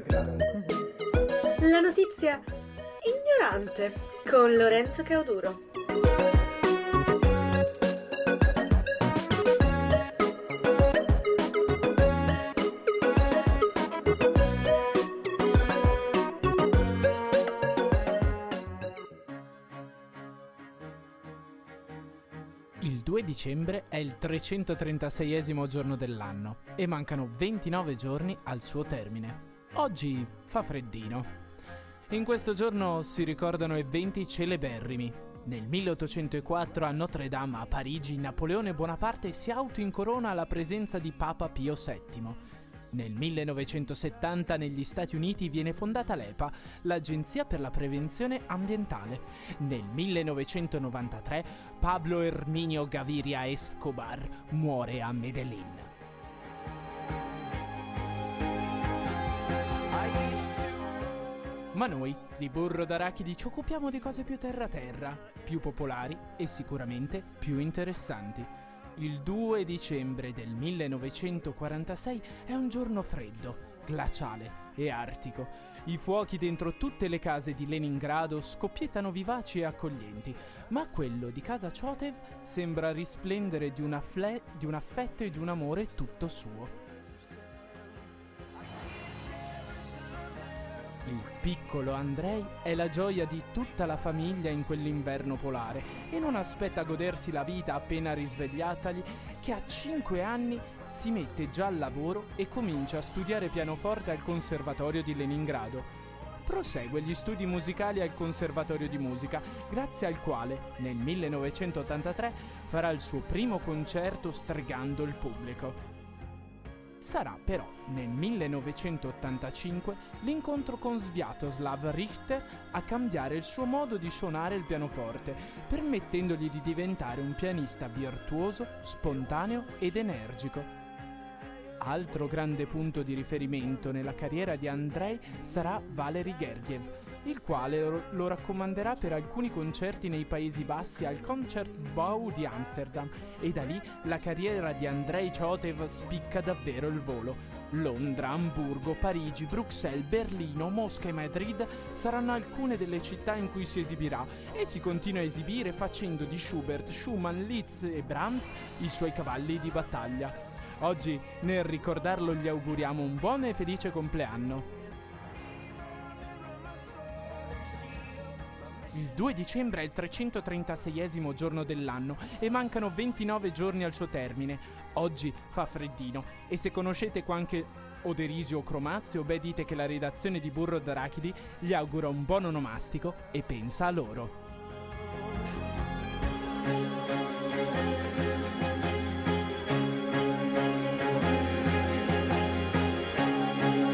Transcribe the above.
per creare un... La notizia ignorante con Lorenzo Cauduro. Il 2 dicembre è il 336esimo giorno dell'anno e mancano 29 giorni al suo termine. Oggi fa freddino. In questo giorno si ricordano eventi celeberrimi. Nel 1804 a Notre Dame a Parigi Napoleone Bonaparte si autoincorona alla presenza di Papa Pio VII. Nel 1970 negli Stati Uniti viene fondata l'EPA, l'Agenzia per la Prevenzione Ambientale. Nel 1993 Pablo Herminio Gaviria Escobar muore a Medellin. Ma noi di burro d'arachidi ci occupiamo di cose più terra-terra, più popolari e sicuramente più interessanti. Il 2 dicembre del 1946 è un giorno freddo, glaciale e artico. I fuochi dentro tutte le case di Leningrado scoppiettano vivaci e accoglienti, ma quello di casa Chotev sembra risplendere di un, affle- di un affetto e di un amore tutto suo. Il piccolo Andrei è la gioia di tutta la famiglia in quell'inverno polare e non aspetta a godersi la vita appena risvegliatagli che a 5 anni si mette già al lavoro e comincia a studiare pianoforte al Conservatorio di Leningrado. Prosegue gli studi musicali al Conservatorio di Musica, grazie al quale nel 1983 farà il suo primo concerto stregando il pubblico. Sarà però nel 1985 l'incontro con Sviatoslav Richter a cambiare il suo modo di suonare il pianoforte, permettendogli di diventare un pianista virtuoso, spontaneo ed energico. Altro grande punto di riferimento nella carriera di Andrei sarà Valery Gergiev, il quale lo raccomanderà per alcuni concerti nei Paesi Bassi al Concertbau di Amsterdam e da lì la carriera di Andrei Chotev spicca davvero il volo. Londra, Amburgo, Parigi, Bruxelles, Berlino, Mosca e Madrid saranno alcune delle città in cui si esibirà e si continua a esibire facendo di Schubert, Schumann, Liszt e Brahms i suoi cavalli di battaglia. Oggi, nel ricordarlo, gli auguriamo un buon e felice compleanno. Il 2 dicembre è il 336esimo giorno dell'anno e mancano 29 giorni al suo termine. Oggi fa freddino e se conoscete qualche Oderisio o Cromazio, beh dite che la redazione di Burro d'Arachidi gli augura un buon onomastico e pensa a loro.